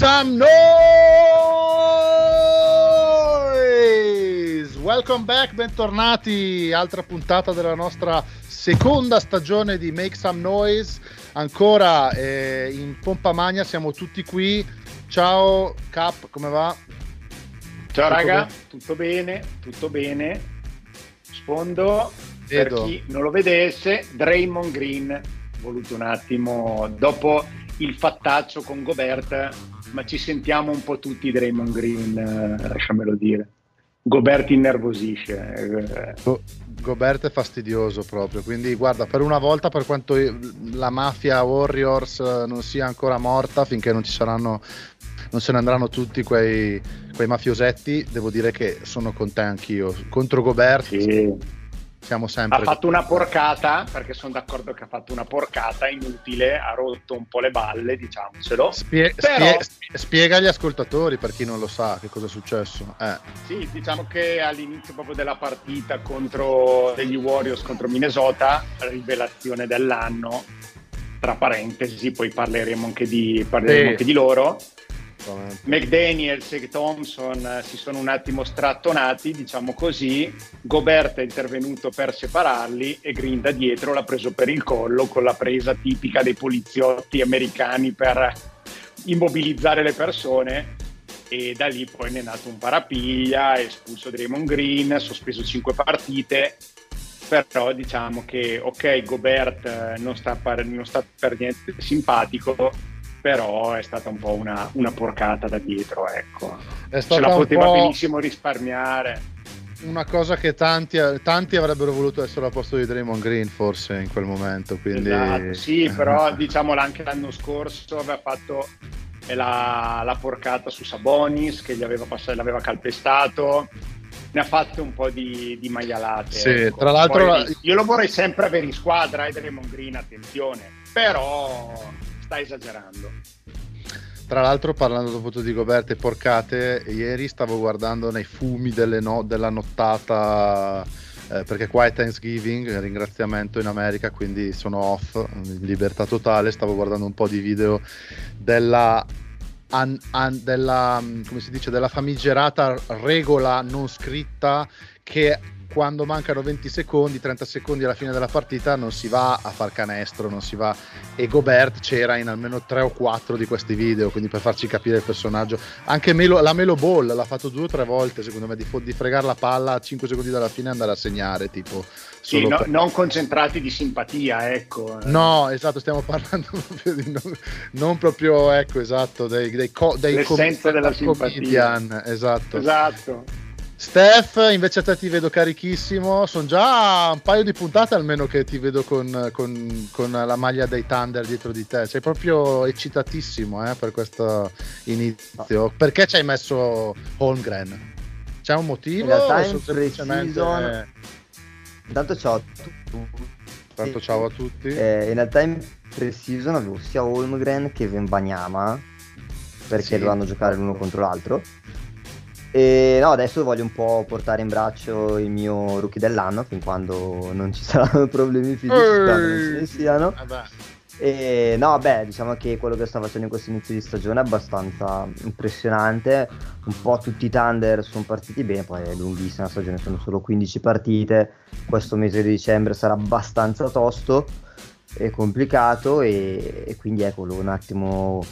Some noise! Welcome back, bentornati. Altra puntata della nostra seconda stagione di Make Some Noise. Ancora eh, in pompa magna, siamo tutti qui. Ciao Cap, come va? Ciao tutto raga, bene? tutto bene, tutto bene. Sfondo, Vedo. per chi non lo vedesse, Draymond Green, voluto un attimo dopo il fattaccio con Gobert, ma ci sentiamo un po' tutti Draymond Green, eh, lasciamelo dire. Gobert innervosisce. Go- Gobert è fastidioso proprio, quindi guarda, per una volta per quanto la mafia Warriors eh, non sia ancora morta, finché non ci saranno non se ne andranno tutti quei, quei mafiosetti, devo dire che sono con te anch'io. Contro Gobert sì siamo sempre. Ha fatto una porcata, perché sono d'accordo che ha fatto una porcata inutile, ha rotto un po' le balle, diciamocelo. Spie- Però... spie- spiega agli ascoltatori, per chi non lo sa, che cosa è successo. Eh. Sì, diciamo che all'inizio proprio della partita contro degli Warriors contro Minnesota, rivelazione dell'anno, tra parentesi, poi parleremo anche di, parleremo sì. anche di loro McDaniels e Thompson eh, si sono un attimo strattonati, diciamo così. Gobert è intervenuto per separarli e Green da dietro l'ha preso per il collo con la presa tipica dei poliziotti americani per immobilizzare le persone. E da lì poi ne è nato un parapiglia, espulso Draymond Green, sospeso 5 partite. Però diciamo che, ok, Gobert eh, non sta per, non sta per niente simpatico, però è stata un po' una, una porcata da dietro, ecco. Ce la poteva benissimo risparmiare. Una cosa che tanti, tanti, avrebbero voluto essere al posto di Draymond Green forse in quel momento. Quindi... Esatto, sì, però diciamolo anche l'anno scorso aveva fatto la, la porcata su Sabonis che gli aveva, passato, l'aveva calpestato ne ha fatte un po' di, di maialate. Sì, ecco. tra l'altro Poi, io lo vorrei sempre avere in squadra, eh, Draymond Green, attenzione, però sta esagerando. Tra l'altro, parlando dopo di Gobert e porcate, ieri stavo guardando nei fumi no- della nottata. Eh, perché qua è Thanksgiving, ringraziamento in America, quindi sono off, in libertà totale. Stavo guardando un po' di video della An, an, della, come si dice, della famigerata regola non scritta che quando mancano 20 secondi, 30 secondi alla fine della partita non si va a far canestro, non si va e Gobert c'era in almeno 3 o 4 di questi video, quindi per farci capire il personaggio. Anche Melo, la Melo Ball l'ha fatto due o tre volte, secondo me, di, di fregare la palla a 5 secondi dalla fine e andare a segnare, tipo sì, no, per... non concentrati di simpatia, ecco. No, esatto, stiamo parlando proprio di non, non proprio, ecco, esatto, dei, dei, co, dei L'essenza della comedian, simpatia. esatto. Esatto. Steph, invece a te ti vedo carichissimo, sono già un paio di puntate almeno che ti vedo con, con, con la maglia dei Thunder dietro di te, sei proprio eccitatissimo eh, per questo inizio. Perché ci hai messo Holmgren? C'è un motivo? In realtà in semplicemente... Intanto ciao a tutti. Tanto ciao a tutti. Eh, in realtà in pre-season avevo sia Holmgren che Vembanyama perché sì. dovevano giocare l'uno contro l'altro e no, adesso voglio un po' portare in braccio il mio rookie dell'anno fin quando non ci saranno problemi fisici, quando non ce ne siano. E no, beh, diciamo che quello che sta facendo in questo inizio di stagione è abbastanza impressionante. Un po' tutti i Thunder sono partiti bene, poi è lunghissima la stagione, sono solo 15 partite. Questo mese di dicembre sarà abbastanza tosto e complicato e, e quindi eccolo un attimo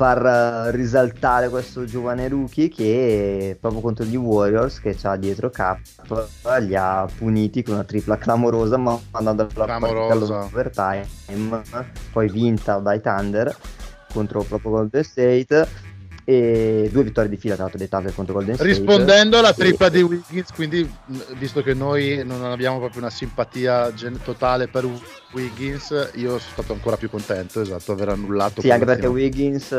far eh, risaltare questo giovane rookie che proprio contro gli Warriors che c'ha dietro Cap li ha puniti con una tripla clamorosa ma andando all'overtime poi vinta dai Thunder contro proprio Golden State e due vittorie di fila tra l'altro dei Thunder contro Golden State. Rispondendo alla tripla e... di Wiggins quindi visto che noi non abbiamo proprio una simpatia gen- totale per Wiggins io sono stato ancora più contento esatto aver annullato sì anche perché Wiggins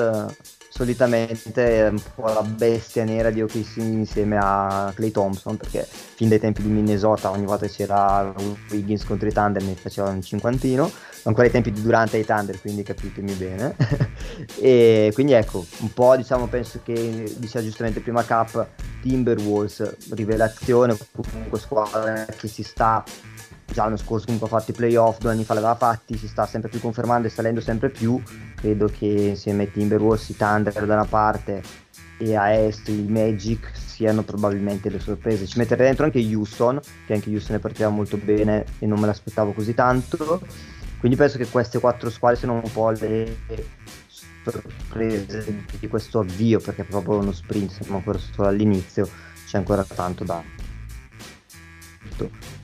solitamente è un po' la bestia nera di OKC insieme a Clay Thompson perché fin dai tempi di Minnesota ogni volta c'era Wiggins contro i Thunder ne faceva un cinquantino ancora ai tempi di Durante ai Thunder quindi capitemi bene. E quindi ecco un po' diciamo penso che diceva giustamente prima Cap Timberwolves rivelazione comunque squadra che si sta già l'anno scorso comunque ha fatto i playoff, due anni fa l'aveva fatti, si sta sempre più confermando e salendo sempre più. Credo che insieme ai Timberwolves, i Thunder da una parte e a est i Magic siano probabilmente le sorprese. Ci metterei dentro anche Houston, che anche Houston ne partiva molto bene e non me l'aspettavo così tanto. Quindi penso che queste quattro squadre siano un po' le sorprese di questo avvio, perché è proprio uno sprint, siamo ancora solo all'inizio, c'è ancora tanto da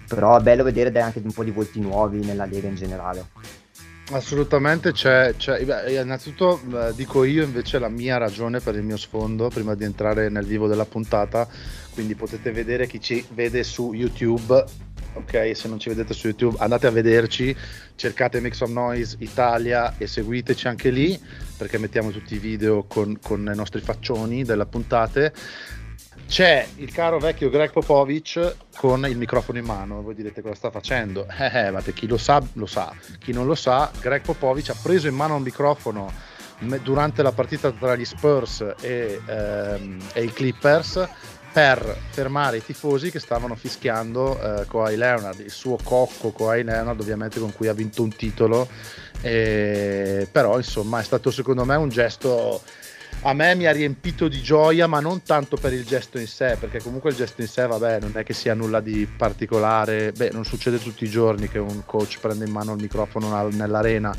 però è bello vedere anche un po' di volti nuovi nella Lega in generale. Assolutamente c'è, c'è innanzitutto eh, dico io invece la mia ragione per il mio sfondo prima di entrare nel vivo della puntata, quindi potete vedere chi ci vede su YouTube, ok? Se non ci vedete su YouTube andate a vederci, cercate Mix of Noise Italia e seguiteci anche lì perché mettiamo tutti i video con, con i nostri faccioni della puntate c'è il caro vecchio Greg Popovic con il microfono in mano. Voi direte cosa sta facendo? Eh, eh, ma chi lo sa, lo sa. Chi non lo sa, Greg Popovic ha preso in mano un microfono durante la partita tra gli Spurs e, ehm, e i Clippers per fermare i tifosi che stavano fischiando eh, Kawhi Leonard, il suo cocco Kawhi Leonard ovviamente con cui ha vinto un titolo, e, però insomma è stato secondo me un gesto a me mi ha riempito di gioia, ma non tanto per il gesto in sé, perché comunque il gesto in sé, vabbè, non è che sia nulla di particolare, beh, non succede tutti i giorni che un coach prende in mano il microfono nell'arena,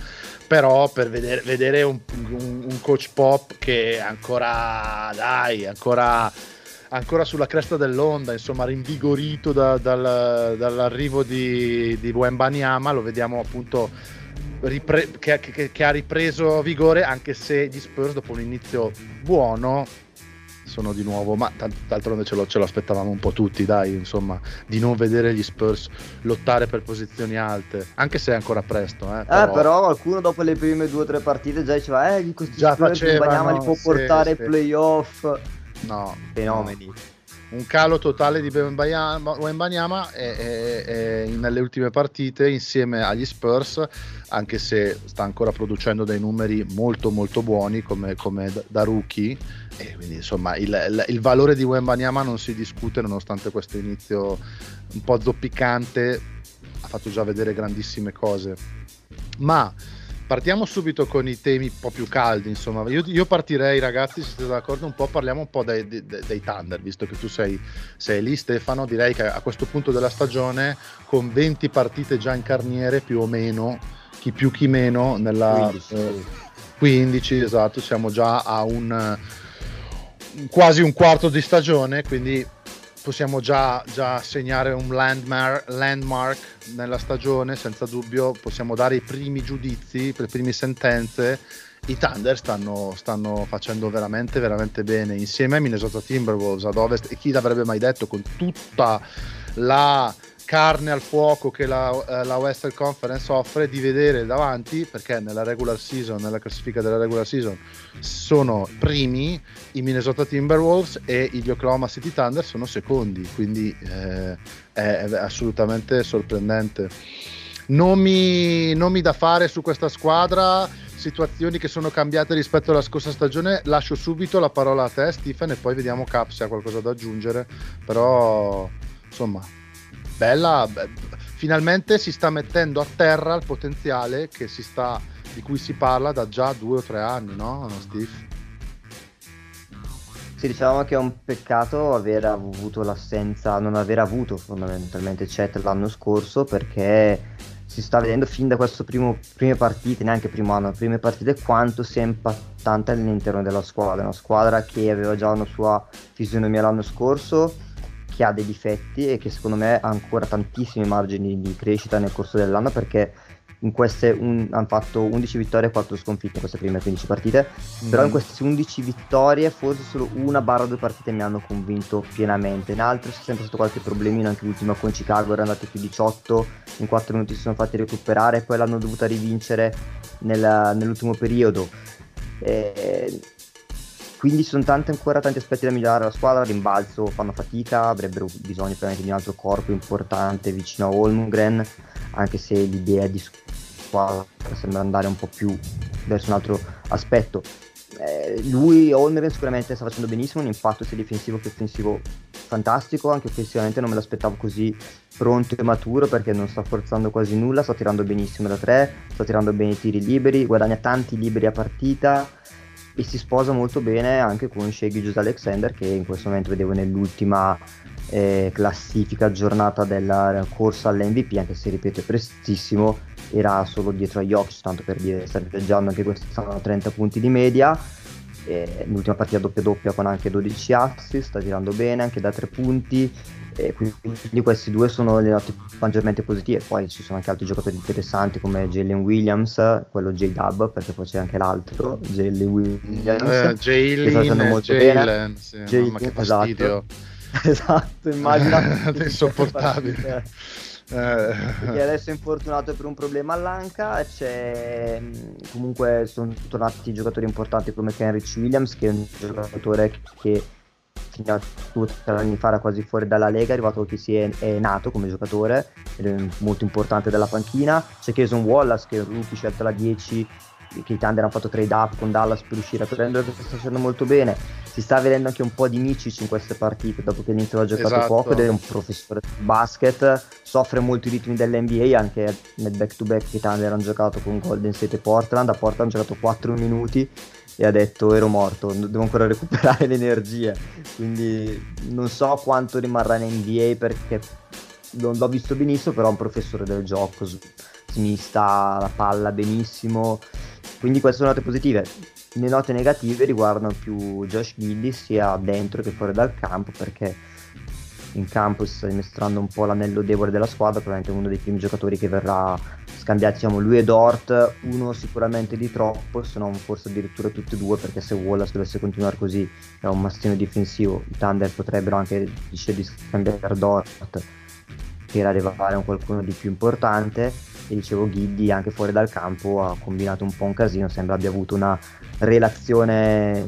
però per vedere, vedere un, un, un, coach pop che ancora, dai, ancora, ancora sulla cresta dell'onda, insomma, rinvigorito da, dal, dall'arrivo di, di Wembanyama, lo vediamo appunto ripre- che, che, che, ha ripreso vigore anche se gli Spurs dopo un inizio buono sono di nuovo, ma d'altronde ce lo, ce lo aspettavamo un po' tutti, dai, insomma, di non vedere gli Spurs lottare per posizioni alte, anche se è ancora presto. Eh, eh però, eh, però qualcuno dopo le prime due o tre partite già diceva, eh, questi già Spurs facevano, li può portare sì, ai playoff. No, fenomeni. No un calo totale di Wembanyama nelle ultime partite insieme agli Spurs anche se sta ancora producendo dei numeri molto molto buoni come, come da rookie. E quindi insomma il, il, il valore di Wembanyama non si discute nonostante questo inizio un po' zoppicante. Ha fatto già vedere grandissime cose. Ma partiamo subito con i temi un po' più caldi. Insomma, io, io partirei, ragazzi, se siete d'accordo, un po' parliamo un po' dei, dei, dei, Thunder, visto che tu sei, sei, lì, Stefano. Direi che a questo punto della stagione, con 20 partite già in carniere, più o meno, chi più chi meno, nella 15, eh, 15 esatto, siamo già a un quasi un quarto di stagione, quindi possiamo già, già segnare un landmark, landmark, nella stagione, senza dubbio possiamo dare i primi giudizi, le prime sentenze. I Thunder stanno, stanno facendo veramente, veramente bene insieme ai Minnesota Timberwolves ad ovest e chi l'avrebbe mai detto con tutta la carne al fuoco che la, eh, la, Western Conference offre di vedere davanti perché nella regular season nella classifica della regular season sono primi i Minnesota Timberwolves e gli Oklahoma City Thunder sono secondi quindi eh, è, assolutamente sorprendente. Nomi, nomi da fare su questa squadra situazioni che sono cambiate rispetto alla scorsa stagione lascio subito la parola a te Stephen e poi vediamo Cap se ha qualcosa da aggiungere però insomma bella, finalmente si sta mettendo a terra il potenziale sta, di cui si parla da già due o tre anni, no Steve? Sì, diciamo che è un peccato aver avuto l'assenza, non aver avuto fondamentalmente Chet l'anno scorso perché si sta vedendo fin da queste prime partite, neanche primo anno, prime partite, quanto sia impattante all'interno della squadra. Una squadra che aveva già una sua fisionomia l'anno scorso, che ha dei difetti e che secondo me ha ancora tantissimi margini di crescita nel corso dell'anno perché in queste un, hanno fatto 11 vittorie e 4 sconfitte in queste prime 15 partite. Mm. però in queste 11 vittorie forse solo una barra due partite mi hanno convinto pienamente. In altre c'è sempre stato qualche problemino anche l'ultima con Chicago era andato più 18 in 4 minuti si sono fatti recuperare poi l'hanno dovuta rivincere nel, nell'ultimo periodo. E quindi ci sono tanti, ancora tanti aspetti da migliorare la squadra, rimbalzo fanno fatica, avrebbero bisogno probabilmente di un altro corpo importante vicino a Holmgren, anche se l'idea di squadra sembra andare un po' più verso un altro aspetto. Eh, lui, Holmgren sicuramente sta facendo benissimo, un impatto sia difensivo che offensivo fantastico, anche offensivamente non me l'aspettavo così pronto e maturo perché non sta forzando quasi nulla, sta tirando benissimo da tre, sta tirando bene i tiri liberi, guadagna tanti liberi a partita e si sposa molto bene anche con Shea Gilgis Alexander che in questo momento vedevo nell'ultima eh, classifica giornata della corsa all'MVP anche se ripeto è prestissimo era solo dietro a Jokic tanto per dire sta viaggiando anche quest'anno 30 punti di media eh, l'ultima partita doppia doppia con anche 12 assist sta tirando bene anche da 3 punti e quindi questi due sono le note maggiormente positive. Poi ci sono anche altri giocatori interessanti come Jalen Williams, quello J-Dub, perché poi c'è anche l'altro, Jalen Williams. Eh, Jalen, Jalen, sì, Jalen, mamma che fastidio. Esatto, esatto immagina. insopportabile. Eh. Perché adesso è infortunato per un problema all'anca. C'è comunque sono tornati giocatori importanti come Kenrich Williams, che è un giocatore che fino a due anni fa era quasi fuori dalla Lega, è arrivato che si è, è nato come giocatore molto importante della panchina. C'è Jason Wallace che rookie scelto alla 10 che i Thunder hanno fatto trade up con Dallas per riuscire a prendere che sta facendo molto bene si sta vedendo anche un po' di Micic in queste partite dopo che l'inizio ha giocato esatto. poco ed è un professore di basket soffre molto i ritmi dell'NBA anche nel back to back che i Thunder hanno giocato con Golden State e Portland a Portland hanno giocato 4 minuti e ha detto ero morto, devo ancora recuperare le energie, quindi non so quanto rimarrà in NBA perché non l'ho visto benissimo, però è un professore del gioco, mi sta la palla benissimo, quindi queste sono note positive. Le note negative riguardano più Josh Gilly sia dentro che fuori dal campo perché in campo si sta dimostrando un po' l'anello debole della squadra, probabilmente uno dei primi giocatori che verrà scambiati diciamo lui e Dort, uno sicuramente di troppo, se non forse addirittura tutti e due, perché se Wallace dovesse continuare così è un mastino difensivo, i Thunder potrebbero anche decidere di scambiare Dort per arrivare a qualcuno di più importante. E dicevo Giddy anche fuori dal campo ha combinato un po' un casino, sembra abbia avuto una relazione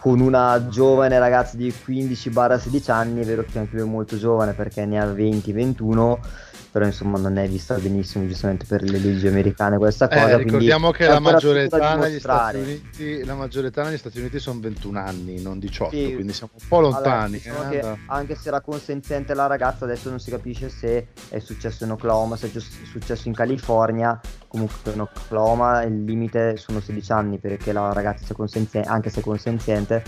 con una giovane ragazza di 15-16 anni, è vero che anche lui è molto giovane perché ne ha 20-21 però insomma non è vista benissimo giustamente per le leggi americane questa eh, cosa. Eh, ricordiamo che la maggiore, età negli Stati Uniti, la maggiore età negli Stati Uniti sono 21 anni, non 18, sì. quindi siamo un po' lontani. Allora, diciamo eh, anche se era consenziente la ragazza, adesso non si capisce se è successo in Oklahoma, se è successo in California, comunque in Oklahoma il limite sono 16 anni perché la ragazza sia consenziente, anche se consenziente,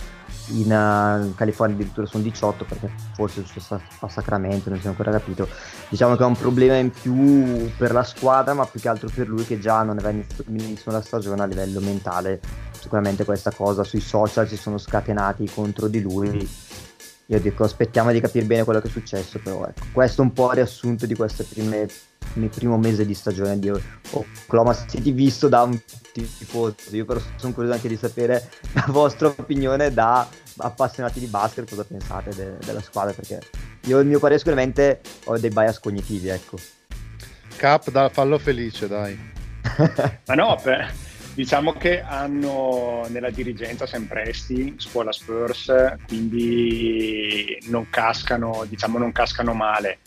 in, uh, in California addirittura sono 18 perché forse è successo a Sacramento, non si è ancora capito. Diciamo che è un problema problema in più per la squadra, ma più che altro per lui che già non aveva iniziato benissimo la stagione a livello mentale. Sicuramente questa cosa sui social si sono scatenati contro di lui. Io dico aspettiamo di capire bene quello che è successo, però ecco, questo è un po' il riassunto di queste prime nel primo mese di stagione di Oklahoma City visto da un tifoso. Io però sono curioso anche di sapere la vostra opinione da appassionati di basket cosa pensate de- della squadra perché io il mio parere sicuramente ho dei bias cognitivi ecco. Cap da, fallo felice dai. Ma no per, diciamo che hanno nella dirigenza sempre esti scuola Spurs quindi non cascano diciamo non cascano male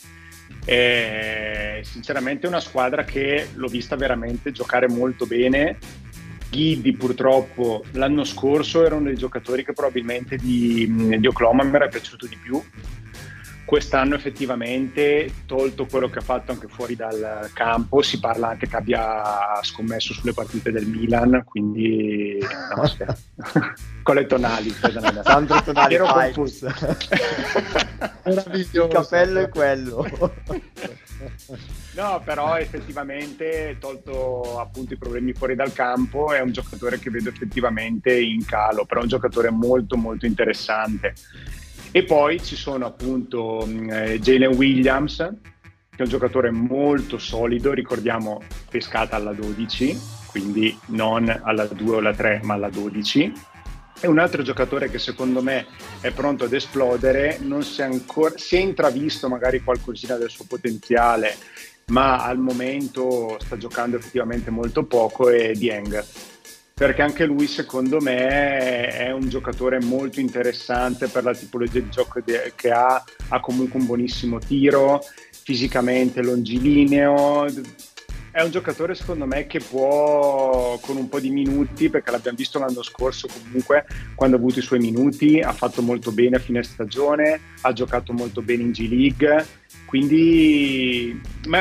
e sinceramente è una squadra che l'ho vista veramente giocare molto bene Giddy purtroppo l'anno scorso era uno dei giocatori che probabilmente di, di Oklahoma mi era piaciuto di più. Quest'anno effettivamente, tolto quello che ha fatto anche fuori dal campo, si parla anche che abbia scommesso sulle partite del Milan, quindi no, con le tonali. Sandro Tonali, ero confuso. Il cappello è quello. No, però effettivamente, tolto appunto i problemi fuori dal campo, è un giocatore che vedo effettivamente in calo, però è un giocatore molto molto interessante. E poi ci sono appunto eh, Jalen Williams, che è un giocatore molto solido, ricordiamo pescata alla 12, quindi non alla 2 o alla 3, ma alla 12 e un altro giocatore che secondo me è pronto ad esplodere, non si è ancora, si è intravisto magari qualcosina del suo potenziale, ma al momento sta giocando effettivamente molto poco, è Dieng. Perché anche lui, secondo me, è un giocatore molto interessante per la tipologia di gioco che ha, ha comunque un buonissimo tiro, fisicamente longilineo, è un giocatore secondo me che può con un po' di minuti, perché l'abbiamo visto l'anno scorso comunque, quando ha avuto i suoi minuti, ha fatto molto bene a fine stagione, ha giocato molto bene in G League, quindi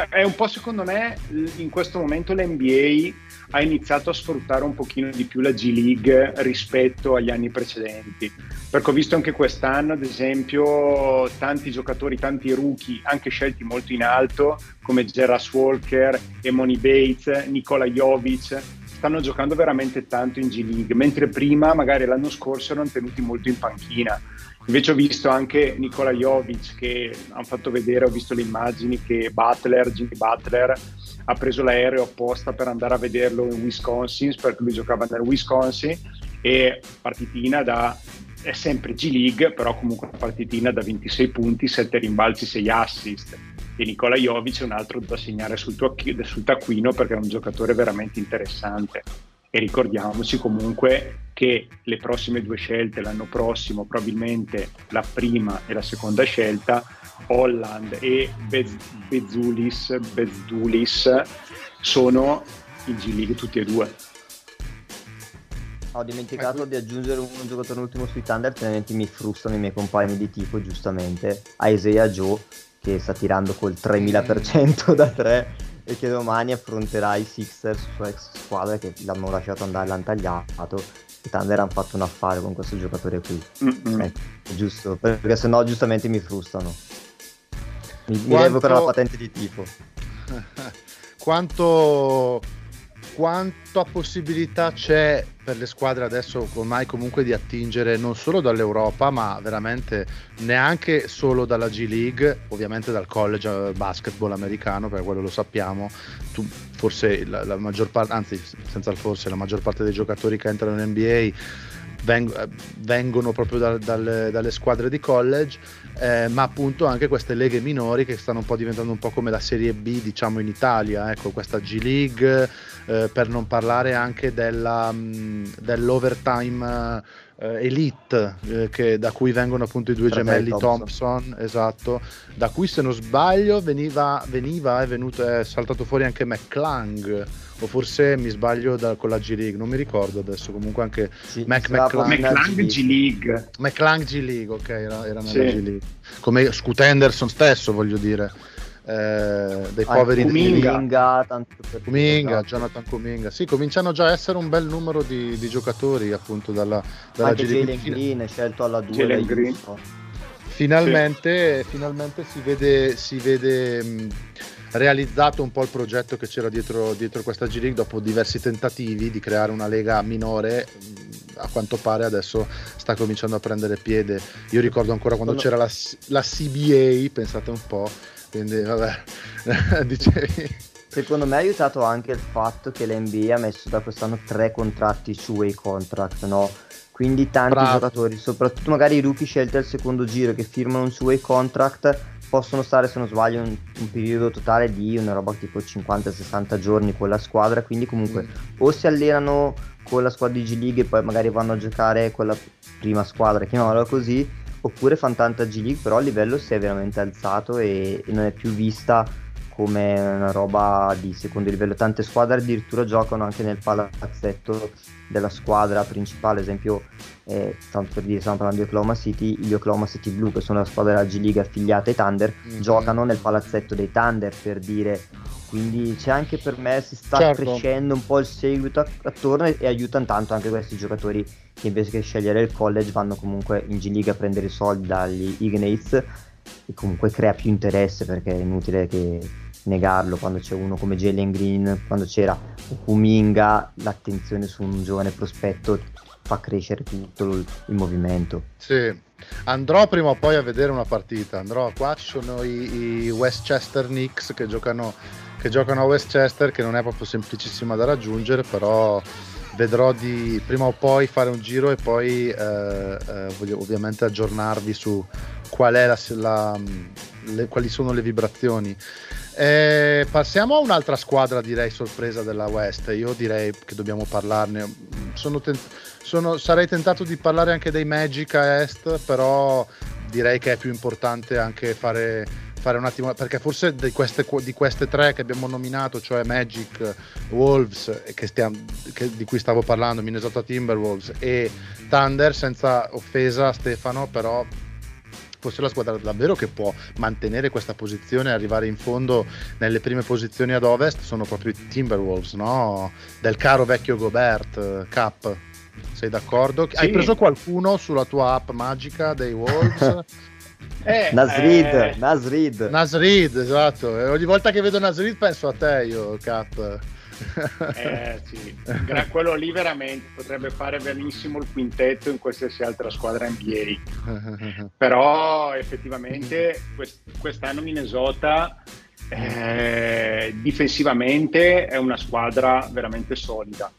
è un po' secondo me in questo momento l'NBA ha iniziato a sfruttare un pochino di più la G League rispetto agli anni precedenti. Perché ho visto anche quest'anno, ad esempio, tanti giocatori, tanti rookie, anche scelti molto in alto, come Geras Walker, Emoni Bates, Nikola Jovic, stanno giocando veramente tanto in G League, mentre prima, magari l'anno scorso, erano tenuti molto in panchina. Invece ho visto anche Nikola Jovic che hanno fatto vedere, ho visto le immagini che Butler, Jimmy Butler, ha preso l'aereo apposta per andare a vederlo in Wisconsin, perché lui giocava nel Wisconsin, e partitina da, è sempre G League, però comunque partitina da 26 punti, 7 rimbalzi, 6 assist. E Nikola Jovic è un altro da segnare sul, tuo, sul taccuino perché è un giocatore veramente interessante e ricordiamoci comunque che le prossime due scelte l'anno prossimo, probabilmente la prima e la seconda scelta, Holland e Bez- Bezulis, Bezulis sono in G League tutti e due. Ho dimenticato di aggiungere un, giocatore ultimo sui Thunder, altrimenti mi frustano i miei compagni di tipo, giustamente. Isaiah Joe, che sta tirando col 3000% da 3 e che domani affronterà i Sixers, sua ex squadra che l'hanno lasciato andare, l'hanno tagliato. I Thunder hanno fatto un affare con questo giocatore qui. Eh, giusto, perché sennò giustamente mi frustano. Mi, Quanto... mi levo per la patente di tipo. Quanto quanta possibilità c'è per le squadre adesso ormai comunque di attingere non solo dall'Europa ma veramente neanche solo dalla G League ovviamente dal college eh, basketball americano perché quello lo sappiamo tu, forse la, la maggior parte anzi senza il forse la maggior parte dei giocatori che entrano in NBA veng- vengono proprio da, dalle, dalle, squadre di college, eh, ma appunto anche queste leghe minori che stanno un po' diventando un po' come la Serie B, diciamo in Italia, ecco, questa G League, eh, per non parlare anche della, mh, dell'overtime eh, Elite, eh, che, da cui vengono appunto i due gemelli Thompson. Thompson. esatto, da cui se non sbaglio veniva, veniva è, venuto, è saltato fuori anche McClung o forse mi sbaglio da, con la G League, non mi ricordo adesso. Comunque anche sì, Mac, McClung, G League. McClung G League, ok, era, era nella sì. G League. Come Scoot Henderson stesso, voglio dire. Eh, dei ah, poveri Kuminga, Kuminga Jonathan Kuminga. Sì cominciano già a essere un bel numero di, di giocatori appunto dalla, dalla anche Jalen Green è scelto alla 2 finalmente, sì. finalmente si vede, si vede mh, realizzato un po' il progetto che c'era dietro, dietro questa G League dopo diversi tentativi di creare una lega minore a quanto pare adesso sta cominciando a prendere piede. Io ricordo ancora quando c'era la, la CBA pensate un po' quindi vabbè dicevi Secondo me ha aiutato anche il fatto che l'NBA ha messo da quest'anno tre contratti su way contract, no? Quindi tanti Bravo. giocatori, soprattutto magari i rookie scelti al secondo giro che firmano un su way contract possono stare se non sbaglio un, un, periodo totale di una roba tipo 50-60 giorni con la squadra quindi comunque mm. o si allenano con la squadra di G League e poi magari vanno a giocare con la prima squadra chiamiamola così oppure fanno tanta G League però il livello si è veramente alzato e, e non è più vista come una roba di secondo livello. Tante squadre addirittura giocano anche nel palazzetto della squadra principale, ad esempio, eh, tanto per dire, stiamo parlando di Oklahoma City, gli Oklahoma City Blue, che sono la squadra della G League affiliata ai Thunder, mm-hmm. giocano nel palazzetto dei Thunder per dire. Quindi c'è anche per me, si sta certo. crescendo un po' il seguito attorno e, e aiutano tanto anche questi giocatori che invece che scegliere il college vanno comunque in G League a prendere i soldi dagli Ignates e comunque crea più interesse perché è inutile che negarlo quando c'è uno come Jalen Green, quando c'era Kuminga, l'attenzione su un giovane prospetto fa crescere tutto il, il movimento. Sì, andrò prima o poi a vedere una partita, andrò qua, ci sono i, i Westchester Knicks che giocano, che giocano a Westchester, che non è proprio semplicissima da raggiungere, però vedrò di prima o poi fare un giro e poi eh, eh, voglio ovviamente aggiornarvi su qual la, la, le, quali sono le vibrazioni. Eh, passiamo a un'altra squadra, direi sorpresa della West. Io direi che dobbiamo parlarne. Sono ten- sono, sarei tentato di parlare anche dei Magic a Est, però direi che è più importante anche fare, fare un attimo, perché forse di queste, di queste tre che abbiamo nominato, cioè Magic, Wolves, che stiamo, che, di cui stavo parlando, Minnesota Timberwolves e Thunder, senza offesa Stefano, però forse la squadra davvero che può mantenere questa posizione e arrivare in fondo nelle prime posizioni ad ovest sono proprio i Timberwolves, no? Del caro vecchio Gobert, Cap. Sei d'accordo? Sì. Hai preso qualcuno sulla tua app magica dei Wolves? Eh, Nasrid, eh... Nasrid. Nasrid, esatto. E ogni volta che vedo Nasrid penso a te io, Cap. Eh sì, quello lì veramente potrebbe fare benissimo il quintetto in qualsiasi altra squadra NBA. Però effettivamente quest- quest'anno Minnesota eh, difensivamente è una squadra veramente solida.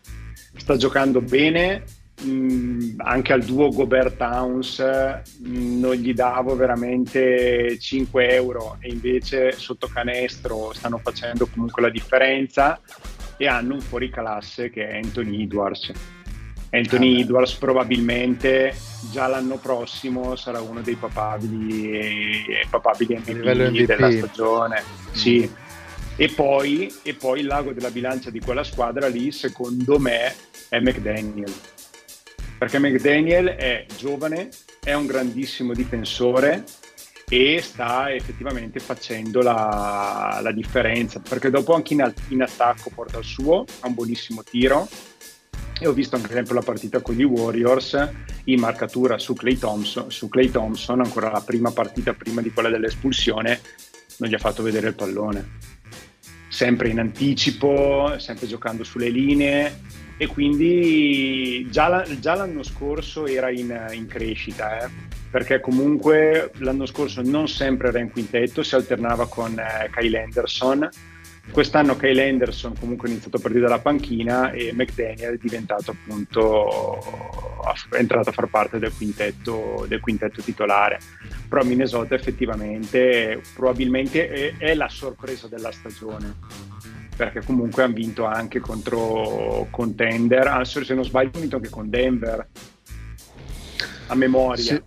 Sta giocando bene, mm, anche al duo Gobert Towns mm, non gli davo veramente 5 euro e invece sotto canestro stanno facendo comunque la differenza e hanno un fuoriclasse che è Anthony Edwards. Anthony ah, Edwards probabilmente già l'anno prossimo sarà uno dei papabili, papabili MVP, MVP, della stagione. Mm. Sì. E poi, e poi il lago della bilancia di quella squadra lì, secondo me, è McDaniel. Perché McDaniel è giovane, è un grandissimo difensore, e sta effettivamente facendo la, la differenza perché dopo anche in, in, attacco porta il suo, ha un buonissimo tiro. E ho visto anche esempio la partita con gli Warriors in marcatura su Clay Thompson, su Clay Thompson ancora la prima partita prima di quella dell'espulsione non gli ha fatto vedere il pallone. Sempre in anticipo, sempre giocando sulle linee e quindi già, la, già l'anno scorso era in, in crescita eh perché comunque l'anno scorso non sempre era in quintetto, si alternava con eh, Kyle Anderson. Quest'anno Kyle Anderson comunque ha iniziato a partire dalla panchina e McDaniel è diventato appunto è entrato a far parte del quintetto, del quintetto titolare. Però Minnesota effettivamente probabilmente è, è la sorpresa della stagione perché comunque hanno vinto anche contro contender, ah, se non sbaglio hanno vinto anche con Denver a memoria. Sì.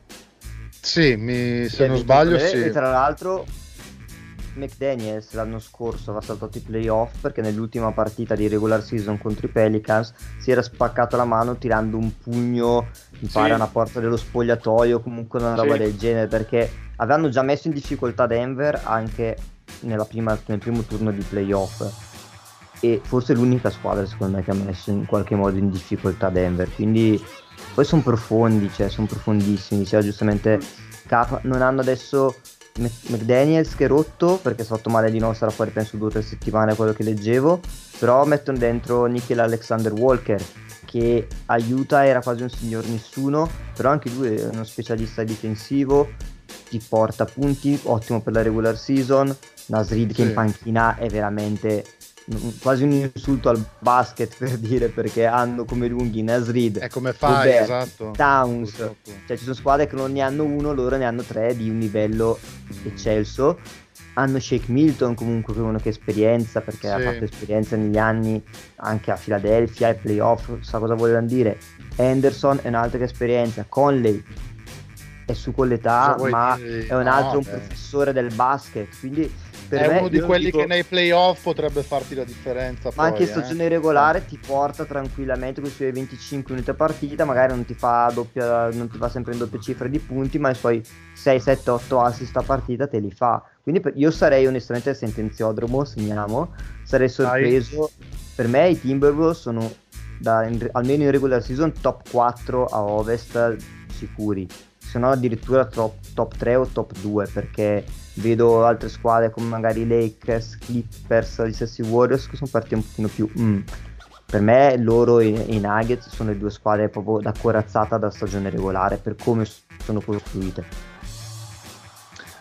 Sì, mi, se non sbaglio sì. E tra l'altro McDaniels l'anno scorso aveva saltato i playoff perché nell'ultima partita di regular season contro i Pelicans si era spaccato la mano tirando un pugno mi pare sì. una porta dello spogliatoio comunque una roba sì. del genere perché avevano già messo in difficoltà Denver anche prima, nel primo turno di playoff e forse l'unica squadra secondo me che ha messo in qualche modo in difficoltà Denver quindi poi sono profondi, cioè sono profondissimi. Diceva giustamente K, non hanno adesso McDaniels che è rotto perché è fatto male di nuovo, sarà fuori penso due o tre settimane quello che leggevo. Però mettono dentro Nikhil Alexander Walker che aiuta, era quasi un signor nessuno, però anche lui è uno specialista difensivo, ti porta punti, ottimo per la regular season. Nasrid che in panchina è veramente quasi un insulto al basket per dire perché hanno come lunghi Nasrid è come fai Robert, esatto Towns Purtroppo. cioè ci sono squadre che non ne hanno uno loro ne hanno tre di un livello eccelso hanno Shake Milton comunque che è uno che esperienza perché sì. ha fatto esperienza negli anni anche a Philadelphia ai playoff sa cosa vogliono dire Anderson è un'altra che esperienza Conley è su con l'età ma dire? è un altro no, un professore del basket quindi per è me, uno di quelli dico... che nei playoff potrebbe farti la differenza. Ma poi, anche in stagione eh. regolare ti porta tranquillamente con i suoi 25 minuti a partita, magari non ti fa doppia, non ti va sempre in doppia cifra di punti, ma i suoi 6, 7, 8 assist a partita te li fa. Quindi io sarei onestamente sentenziodromo, segniamo, sarei sorpreso. Dai. Per me i Timberwolves sono da, in, almeno in regular season top 4 a ovest sicuri se no addirittura top, top 3 o top 2 perché vedo altre squadre come magari Lakers, Clippers, gli stessi Warriors che sono partiti un pochino più mm. per me loro e i Nuggets sono le due squadre proprio da corazzata da stagione regolare per come sono costruite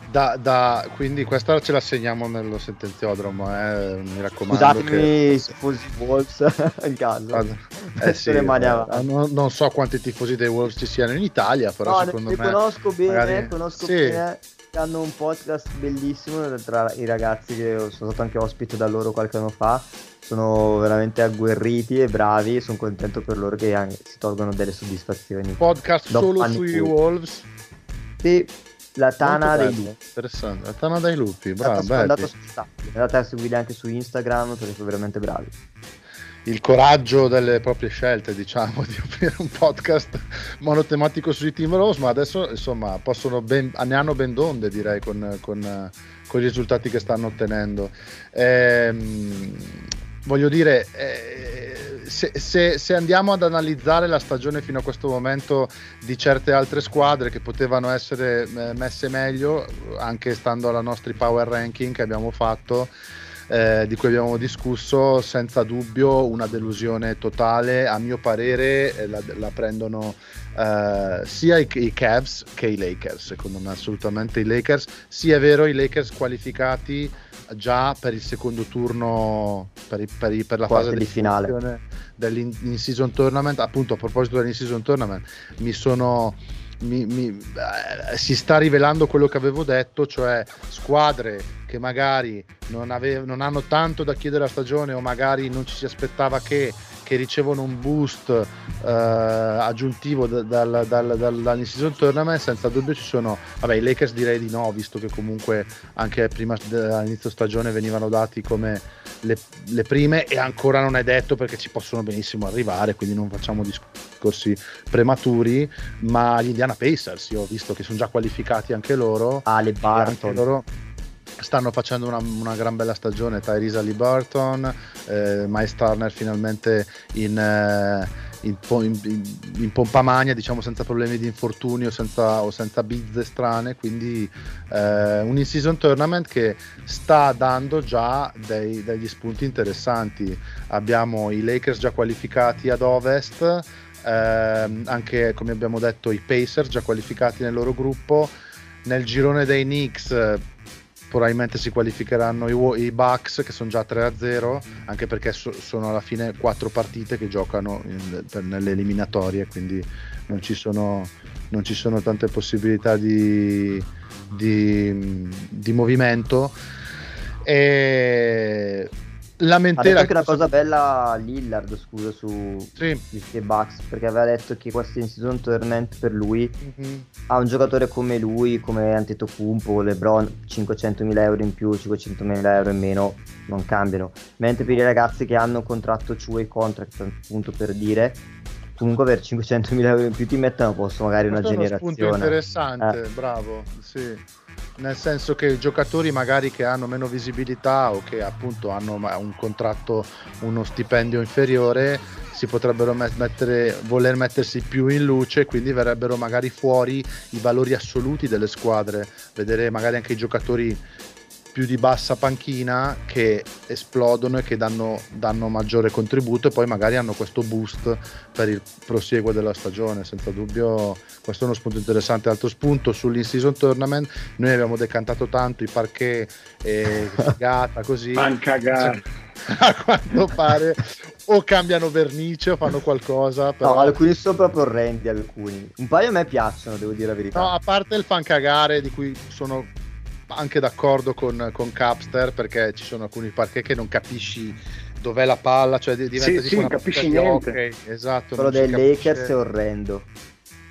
da, da, quindi questa ce la segniamo nello sentenziodromo, eh, mi raccomando. Scusatemi che... Wolves in casa. Eh sì, eh, non, non, so quanti tifosi dei Wolves ci siano in Italia, però no, secondo ne, me... Conosco bene, magari... conosco sì. bene. Hanno un podcast bellissimo tra i ragazzi che sono stato anche ospite da loro qualche anno fa. Sono veramente agguerriti e bravi. Sono contento per loro che si tolgono delle soddisfazioni. Podcast solo sui Wolves. Sì, La Tana dei Lupi. Interessante, la Tana dei Lupi, bravo. Andate a seguire anche su Instagram perché sono veramente bravi. Il coraggio delle proprie scelte, diciamo, di aprire un podcast monotematico sui Team Rose, ma adesso insomma ben, ne hanno ben donde direi con, con, con i risultati che stanno ottenendo. Ehm, voglio dire, eh, se, se, se, andiamo ad analizzare la stagione fino a questo momento di certe altre squadre che potevano essere eh, messe meglio, anche stando alla nostra power ranking che abbiamo fatto, eh, di cui abbiamo discusso, senza dubbio una delusione totale. A mio parere eh, la, la, prendono eh, sia i, i, Cavs che i Lakers, secondo me assolutamente i Lakers. Sì è vero, i Lakers qualificati già per il secondo turno, per, i, per, i, per la Quarti fase di finale dell'in-season tournament. Appunto, a proposito dell'in-season tournament, mi sono. Mi, mi, eh, si sta rivelando quello che avevo detto, cioè squadre che magari non, ave- non hanno tanto da chiedere a stagione o magari non ci si aspettava che che ricevono un boost eh, aggiuntivo dal, dal, dal, dall'in-season tournament, senza dubbio ci sono, vabbè i Lakers direi di no, visto che comunque anche prima dell'inizio stagione venivano dati come le, le, prime e ancora non è detto perché ci possono benissimo arrivare, quindi non facciamo discorsi prematuri, ma gli Indiana Pacers, io ho visto che sono già qualificati anche loro. Ah, le Barton. Loro, stanno facendo una, una, gran bella stagione Tyrese Liberton, eh, Miles Turner finalmente in, eh, in, in, in, pompa magna diciamo senza problemi di infortunio senza, o senza bizze strane quindi eh, un in-season tournament che sta dando già dei, degli spunti interessanti. Abbiamo i Lakers già qualificati ad ovest eh, anche come abbiamo detto i Pacers già qualificati nel loro gruppo. Nel girone dei Knicks probabilmente si qualificheranno i, i Bucks che sono già 3-0 anche perché so, sono alla fine quattro partite che giocano in, per, nelle eliminatorie quindi non ci sono, non ci sono tante possibilità di, di, di movimento. E lamentela anche una cosa bella Lillard scusa su sì. i Bucks perché aveva detto che questo in season tournament per lui mm-hmm. a un giocatore come lui come Antetokounmpo Lebron 500.000 euro in più 500.000 euro in meno non cambiano mentre per i ragazzi che hanno un contratto two-way contract appunto per dire comunque per 500.000 euro in più ti mettono a posto magari Questo una generazione è un punto interessante eh. bravo sì nel senso che i giocatori magari che hanno meno visibilità o che appunto hanno un contratto, uno stipendio inferiore, si potrebbero mettere, voler mettersi più in luce, quindi verrebbero magari fuori i valori assoluti delle squadre, vedere magari anche i giocatori più di bassa panchina che esplodono e che danno, danno, maggiore contributo e poi magari hanno questo boost per il prosieguo della stagione. Senza dubbio, questo è uno spunto interessante. Altro spunto sull'in-season tournament, noi abbiamo decantato tanto i parquet e figata così. Pancagare. A quanto pare o cambiano vernice o fanno qualcosa. Però... No, alcuni sono proprio orrendi. Alcuni un paio a me piacciono, devo dire la verità. No, a parte il fan cagare di cui sono anche d'accordo con, con Capster perché ci sono alcuni parchi che non capisci dov'è la palla, cioè diventa sì, tipo sì, non capisci niente. Okay, esatto, Quello dei Lakers è orrendo.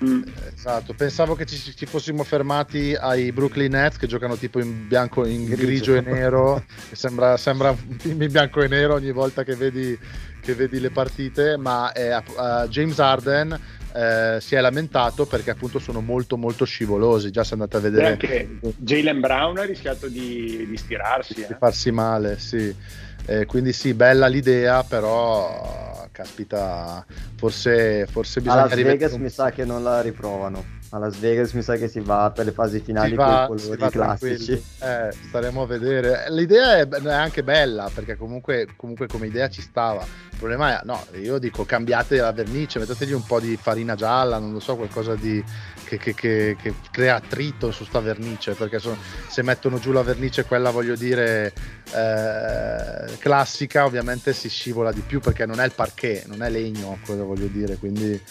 Mm. Esatto, pensavo che ci, ci, fossimo fermati ai Brooklyn Nets che giocano tipo in bianco, in grigio, grigio e nero, sembra, sembra un film in bianco e nero ogni volta che vedi, che vedi le partite, ma è, uh, James Harden eh, si è lamentato perché appunto sono molto molto scivolosi. Già se andate a vedere. E anche Jalen Brown ha rischiato di, di stirarsi. Di eh. farsi male, sì. Eh, quindi sì, bella l'idea, però caspita, forse, forse bisogna... A Las Vegas mi sa che non la riprovano a Las Vegas mi sa che si va per le fasi finali con i colori classici. Eh, staremo a vedere. L'idea è, è anche bella perché comunque, comunque, come idea ci stava. Il problema è, no, io dico cambiate la vernice, mettetegli un po' di farina gialla, non lo so, qualcosa di, che, che, che, che crea attrito su sta vernice perché sono, se mettono giù la vernice, quella voglio dire eh, classica, ovviamente si scivola di più perché non è il parquet, non è legno, quello voglio dire, quindi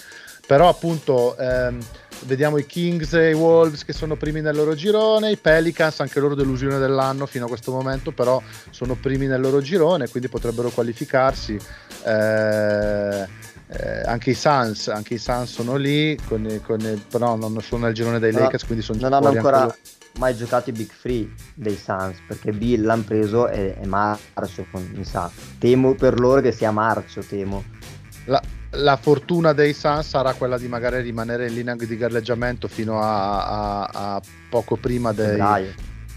però appunto ehm, vediamo i Kings e i Wolves che sono primi nel loro girone, i Pelicans anche loro delusione dell'anno fino a questo momento, però sono primi nel loro girone, quindi potrebbero qualificarsi. Eh, eh, anche, i Suns, anche i Suns sono lì, con, con, però non sono nel girone dei Lakers, quindi sono Non hanno ancora mai giocato i Big Free dei Suns, perché Bill l'hanno preso e, e marcio, mi sa. Temo per loro che sia marcio, temo. La, la fortuna dei Suns sarà quella di magari rimanere in linea di galleggiamento fino a, a, a poco prima dei,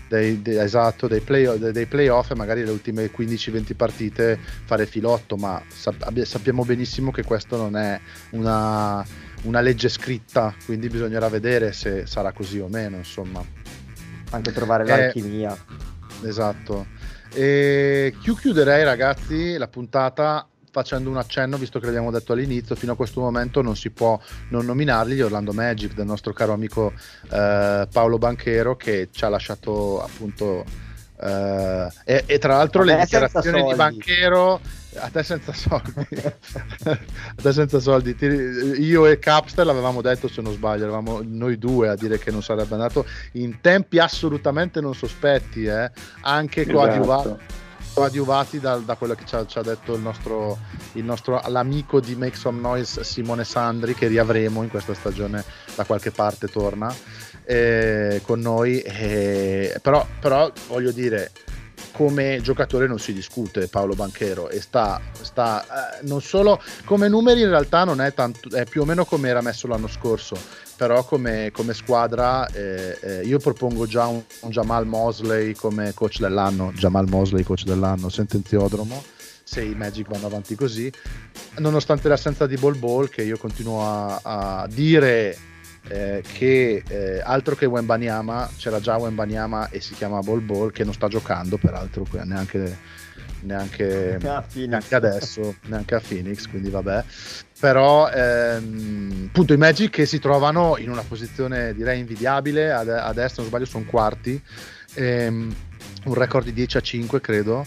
dei, dei, esatto, dei, play, dei, playoff e magari le ultime 15-20 partite fare filotto, ma sappiamo benissimo che questo non è una, una legge scritta, quindi bisognerà vedere se sarà così o meno, insomma. Anche trovare eh, l'alchimia. Esatto. E chiuderei ragazzi la puntata facendo un accenno, visto che l'abbiamo detto all'inizio, fino a questo momento non si può non nominarli. Gli Orlando Magic del nostro caro amico eh, Paolo Banchero che ci ha lasciato appunto eh, e, e, tra l'altro le dichiarazioni di Banchero a te senza soldi. A te senza soldi. Io e Capstel avevamo detto se non sbaglio eravamo noi due a dire che non sarebbe andato. In tempi assolutamente non sospetti eh? anche esatto. coadiuvato coadiuvati da, da quello che ci ha, ci ha detto il nostro, il nostro, l'amico di Make Some Noise Simone Sandri che riavremo in questa stagione da qualche parte torna eh, con noi. Eh, però, però voglio dire come giocatore non si discute Paolo Banchero e sta, sta eh, non solo come numeri in realtà non è tanto è più o meno come era messo l'anno scorso però come, come squadra eh, eh, io propongo già un, un, Jamal Mosley come coach dell'anno. Jamal Mosley coach dell'anno sentenziodromo se i Magic vanno avanti così. Nonostante l'assenza di Ball Ball che io continuo a, a dire eh, che eh, altro che Wembanyama c'era già Wembanyama e si chiama Ball Ball che non sta giocando peraltro neanche, neanche, neanche adesso neanche a Phoenix quindi vabbè però ehm, appunto i Magic che si trovano in una posizione direi invidiabile. Adesso non sbaglio sono quarti. Ehm, un record di 10 a 5 credo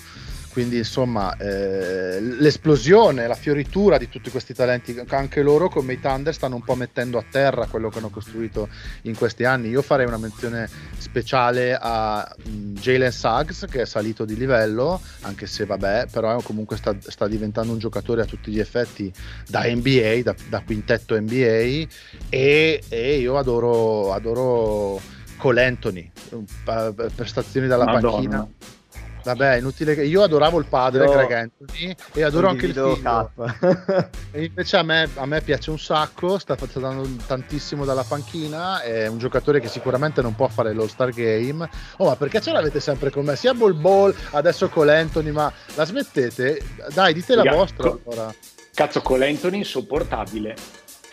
quindi insomma eh, l'esplosione, la fioritura di tutti questi talenti, anche loro come i Thunder stanno un po' mettendo a terra quello che hanno costruito in questi anni. Io farei una menzione speciale a mm, Jalen Suggs che è salito di livello, anche se vabbè, però comunque sta, sta diventando un giocatore a tutti gli effetti da NBA, da, da quintetto NBA e, e io adoro, adoro Cole Anthony, prestazioni dalla Madonna. panchina Vabbè, inutile che io adoravo il padre Io Greg Anthony e adoro anche il figlio. e invece a me, a me, piace un sacco, sta facendo tantissimo dalla panchina, è un giocatore che sicuramente non può fare l'All-Star Game. Oh, ma perché ce l'avete sempre con me? Sia Ball Ball, adesso con Anthony, ma la smettete? Dai, dite la vostra co- allora. Cazzo, con Anthony insopportabile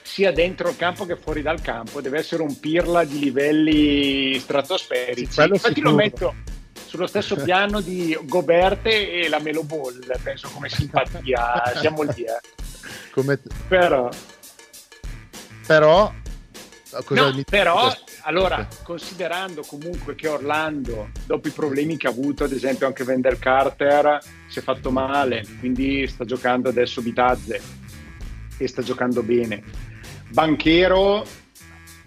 sia dentro il campo che fuori dal campo, deve essere un pirla di livelli stratosferici. Sì, Infatti sicuro. lo metto sullo stesso piano di Goberte e la Melo Ball, penso come simpatia, siamo lì. Eh. Come... Però... Però... No, però, allora, considerando comunque che Orlando, dopo i problemi che ha avuto, ad esempio anche Wendell Carter, si è fatto male, quindi sta giocando adesso Vitazze e sta giocando bene. Banchero,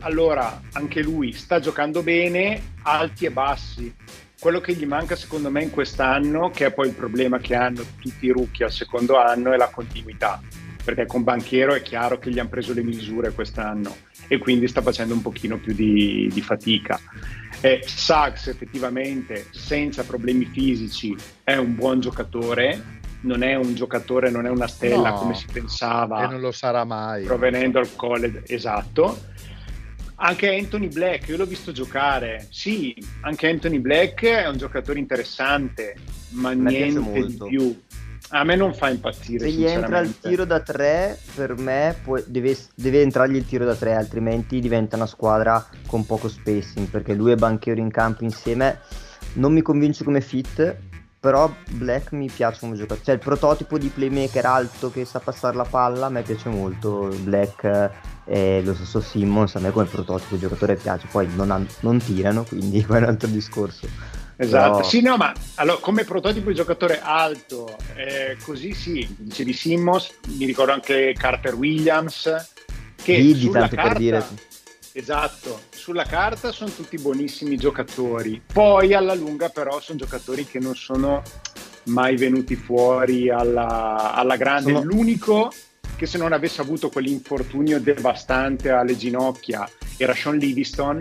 allora, anche lui sta giocando bene, alti e bassi quello che gli manca secondo me in quest'anno, che è poi il problema che hanno tutti i rookie al secondo anno, è la continuità. Perché con Banchiero è chiaro che gli hanno preso le misure quest'anno e quindi sta facendo un pochino più di, di fatica. Eh, Sachs effettivamente senza problemi fisici è un buon giocatore, non è un giocatore, non è una stella no, come si pensava. E non lo sarà mai. Provenendo al college, esatto anche Anthony Black, io l'ho visto giocare. Sì, anche Anthony Black è un giocatore interessante, ma niente di più. A me non fa impazzire. Se gli entra il tiro da tre, per me può, deve, deve, entrargli il tiro da tre, altrimenti diventa una squadra con poco spacing. Perché lui e Banchero in campo insieme non mi convince come fit. Però Black mi piace come giocatore. Cioè il prototipo di playmaker alto che sa passare la palla, a me piace molto. Black e lo stesso Simmons a me come prototipo di giocatore piace, poi non, ha, non tirano, quindi è un altro discorso. Esatto, Però... sì, no, ma allora, come prototipo di giocatore alto, eh, così sì, dicevi Simmons, mi ricordo anche Carter Williams, che Didi, sulla carta, per dire. Esatto, sulla carta sono tutti buonissimi giocatori, poi alla lunga però sono giocatori che non sono mai venuti fuori alla, alla grande. Sono... L'unico che se non avesse avuto quell'infortunio devastante alle ginocchia era Sean Livingston,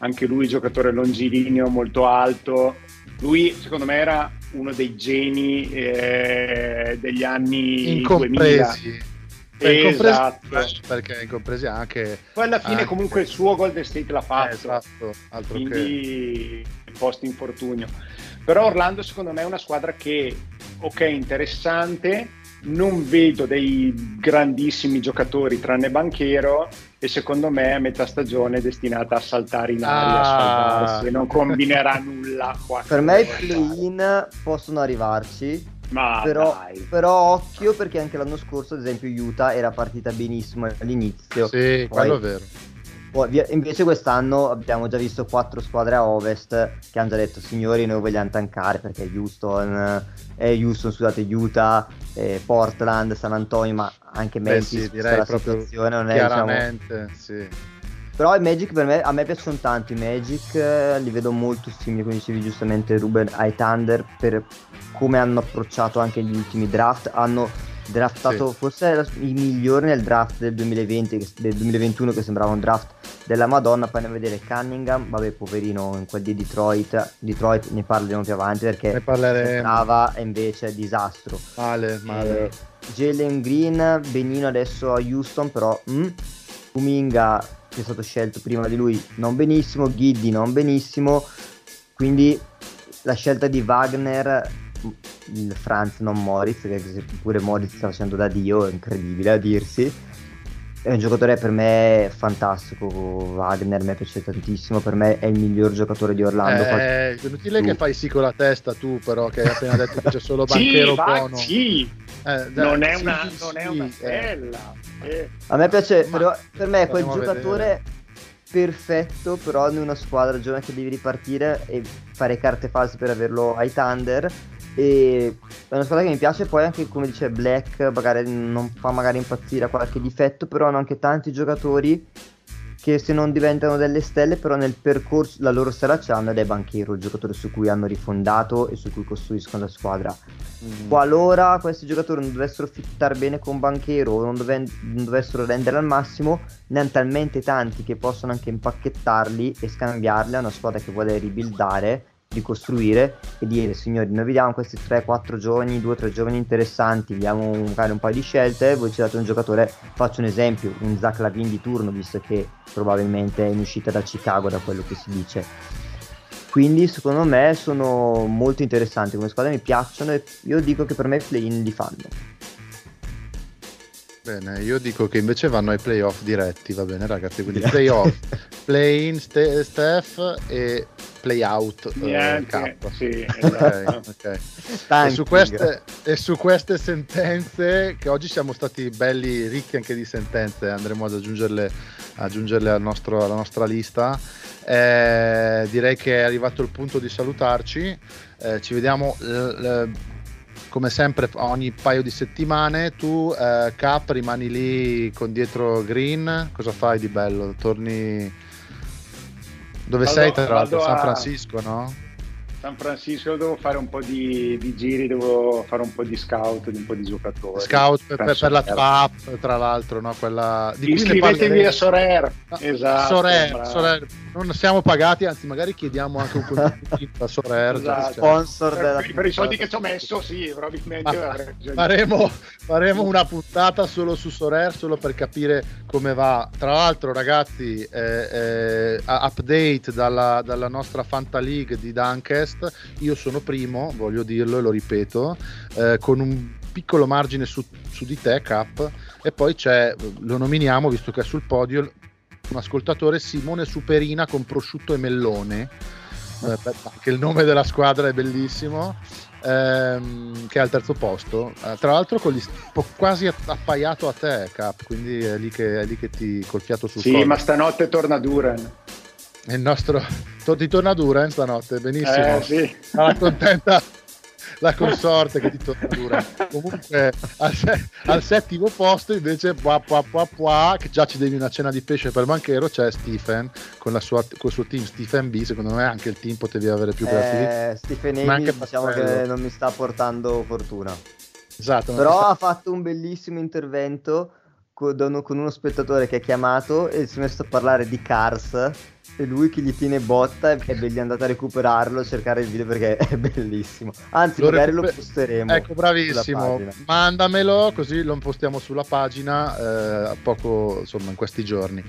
anche lui giocatore longilineo molto alto. Lui secondo me era uno dei geni eh, degli anni Incompresi. 2000 esatto. perché incompresi anche poi alla fine anche... comunque il suo Golden State l'ha fatto eh, esatto, altro quindi che... post infortunio però Orlando secondo me è una squadra che ok interessante non vedo dei grandissimi giocatori tranne Banchero e secondo me a metà stagione è destinata a saltare in aria, ah. a salvarsi, non combinerà nulla. Per me i play-in possono arrivarci, ma però, però, occhio perché anche l'anno scorso, ad esempio, Utah era partita benissimo all'inizio. Sì, Poi, quello è vero. Poi, invece quest'anno abbiamo già visto quattro squadre a ovest che hanno già detto signori noi vogliamo tankare perché Houston, eh, Houston scusate, Utah, eh, Portland, San Antonio, ma anche Memphis, Beh, sì, direi la situazione non è chiaramente, diciamo... sì. Però i Magic per me, a me piacciono tanto i Magic, eh, li vedo molto simili, come dicevi giustamente Ruben, ai Thunder per come hanno approcciato anche gli ultimi draft, hanno draftato sì. forse i migliori nel draft del 2020, del 2021 che sembrava un draft della Madonna, poi a vedere Cunningham, vabbè poverino in quel di Detroit, Detroit ne parleremo più avanti perché ne parleremo. sembrava invece disastro. Male, male. Eh, Jalen Green, benino adesso a Houston, però mm, Kuminga che è stato scelto prima di lui non benissimo, Giddy non benissimo, quindi la scelta di Wagner il Franz non Moritz che pure Moritz sta facendo da dio è incredibile a dirsi è un giocatore per me fantastico Wagner mi piace tantissimo per me è il miglior giocatore di Orlando eh, è inutile che fai sì con la testa tu però che hai appena detto che c'è solo banchero sì, buono sì. Eh, dai, non, è sì, una, sì, non è una stella eh. a me piace però, per me è quel giocatore perfetto però in una squadra giovane che devi ripartire e fare carte false per averlo ai Thunder e è una squadra che mi piace poi anche come dice Black magari non fa magari impazzire a qualche difetto però hanno anche tanti giocatori che se non diventano delle stelle però nel percorso la loro stella c'hanno ed è Banchero il giocatore su cui hanno rifondato e su cui costruiscono la squadra mm. qualora questi giocatori non dovessero fittare bene con Banchero o non, dove- non dovessero rendere al massimo ne hanno talmente tanti che possono anche impacchettarli e scambiarli a una squadra che vuole ribuildare di costruire e dire signori noi vediamo questi 3-4 giovani 2-3 giovani interessanti vediamo magari un paio di scelte voi ci date un giocatore. Faccio un esempio un Zach Lavin di turno visto che probabilmente è in uscita da Chicago da quello che si dice. Quindi secondo me sono molto interessanti come squadra mi piacciono e io dico che per me i play-in li fanno. Bene, io dico che invece vanno ai playoff diretti, va bene ragazzi, quindi playoff, play-in Ste- Steph e play-out uh, K. Sì, esatto. okay, okay. E, su queste, e, su queste, sentenze, che oggi siamo stati belli ricchi anche di sentenze, andremo ad aggiungerle, aggiungerle al nostro, alla nostra lista. Eh, direi che è arrivato il punto di salutarci. Eh, ci vediamo. L- l- come sempre ogni paio di settimane tu eh, Cap rimani lì con dietro Green cosa fai di bello? torni dove vado, sei tra l'altro? San Francisco no? San Francisco devo fare un po' di, di, giri, devo fare un po' di scout di un po' di giocatori. Scout per, per, per la tua app, tra l'altro, no? Quella di Iscrivetevi a Sorer. No, esatto. Sorer, Sorer, non siamo pagati, anzi, magari chiediamo anche un contributo a Sorer. Esatto. Sponsor per, della per i soldi che ci ho messo, sì, probabilmente. faremo, faremo una puntata solo su Sorer, solo per capire come va. Tra l'altro, ragazzi, eh, eh, update dalla, dalla nostra Fanta League di Dunkest test. Io sono primo, voglio dirlo e lo ripeto, eh, con un piccolo margine su, su di te, Cap. E poi c'è, lo nominiamo, visto che è sul podio, un ascoltatore Simone Superina con prosciutto e mellone. Eh, che il nome della squadra è bellissimo. Ehm, che è al terzo posto, eh, tra l'altro con gli, quasi appaiato a te, Cap. Quindi è lì che, è lì che ti col fiato sul Sì, collo. ma stanotte torna Duran il nostro ti torna dura eh, stanotte. Benissimo. Eh, sì. sarà contenta la consorte che ti torna dura comunque al, se- al, settimo posto invece pua, pua, pua, pua, che già ci devi una cena di pesce per banchero c'è Stephen con, la sua, con il suo team Stephen B. Secondo me anche il team potevi avere più creatività eh, Stephen A diciamo che non mi sta portando fortuna. Esatto, Però ha fatto un bellissimo intervento con, con uno spettatore che ha chiamato e si è messo a parlare di Cars e lui che gli tiene botta e è andato a recuperarlo, a cercare il video perché è bellissimo. Anzi, lo magari recuper- lo posteremo. Ecco, bravissimo. Mandamelo così lo postiamo sulla pagina eh, a poco, insomma, in questi giorni.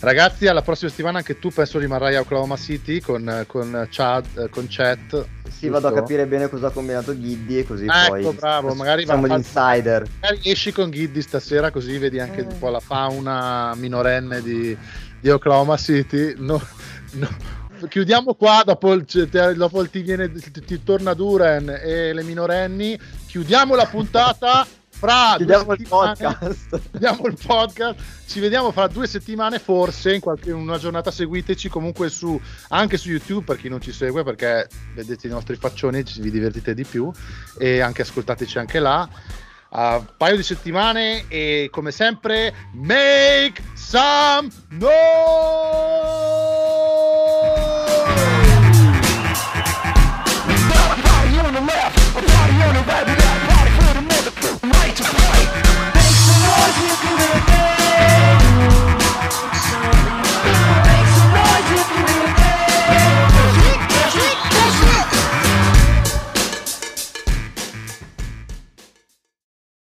Ragazzi, alla prossima settimana anche tu penso rimarrai a Oklahoma City con, con, Chad, eh, con chat. Sì, vado a capire bene cosa ha combinato Giddy e così ecco, poi bravo, magari siamo l'insider. Magari esci con Giddy stasera così vedi anche eh. un po' la fauna minorenne di, di Oklahoma City. No, no. Chiudiamo qua, dopo il, dopo ti, viene, ti, ti torna Duren e le minorenni. Chiudiamo la puntata. fra chiudiamo il podcast. Chiudiamo il podcast. Ci vediamo fra due settimane, forse in, qualche, in una giornata. Seguiteci comunque su, anche su YouTube per chi non ci segue, perché vedete i nostri faccioni, vi divertite di più e anche ascoltateci anche là a un paio di settimane e come sempre make some noise!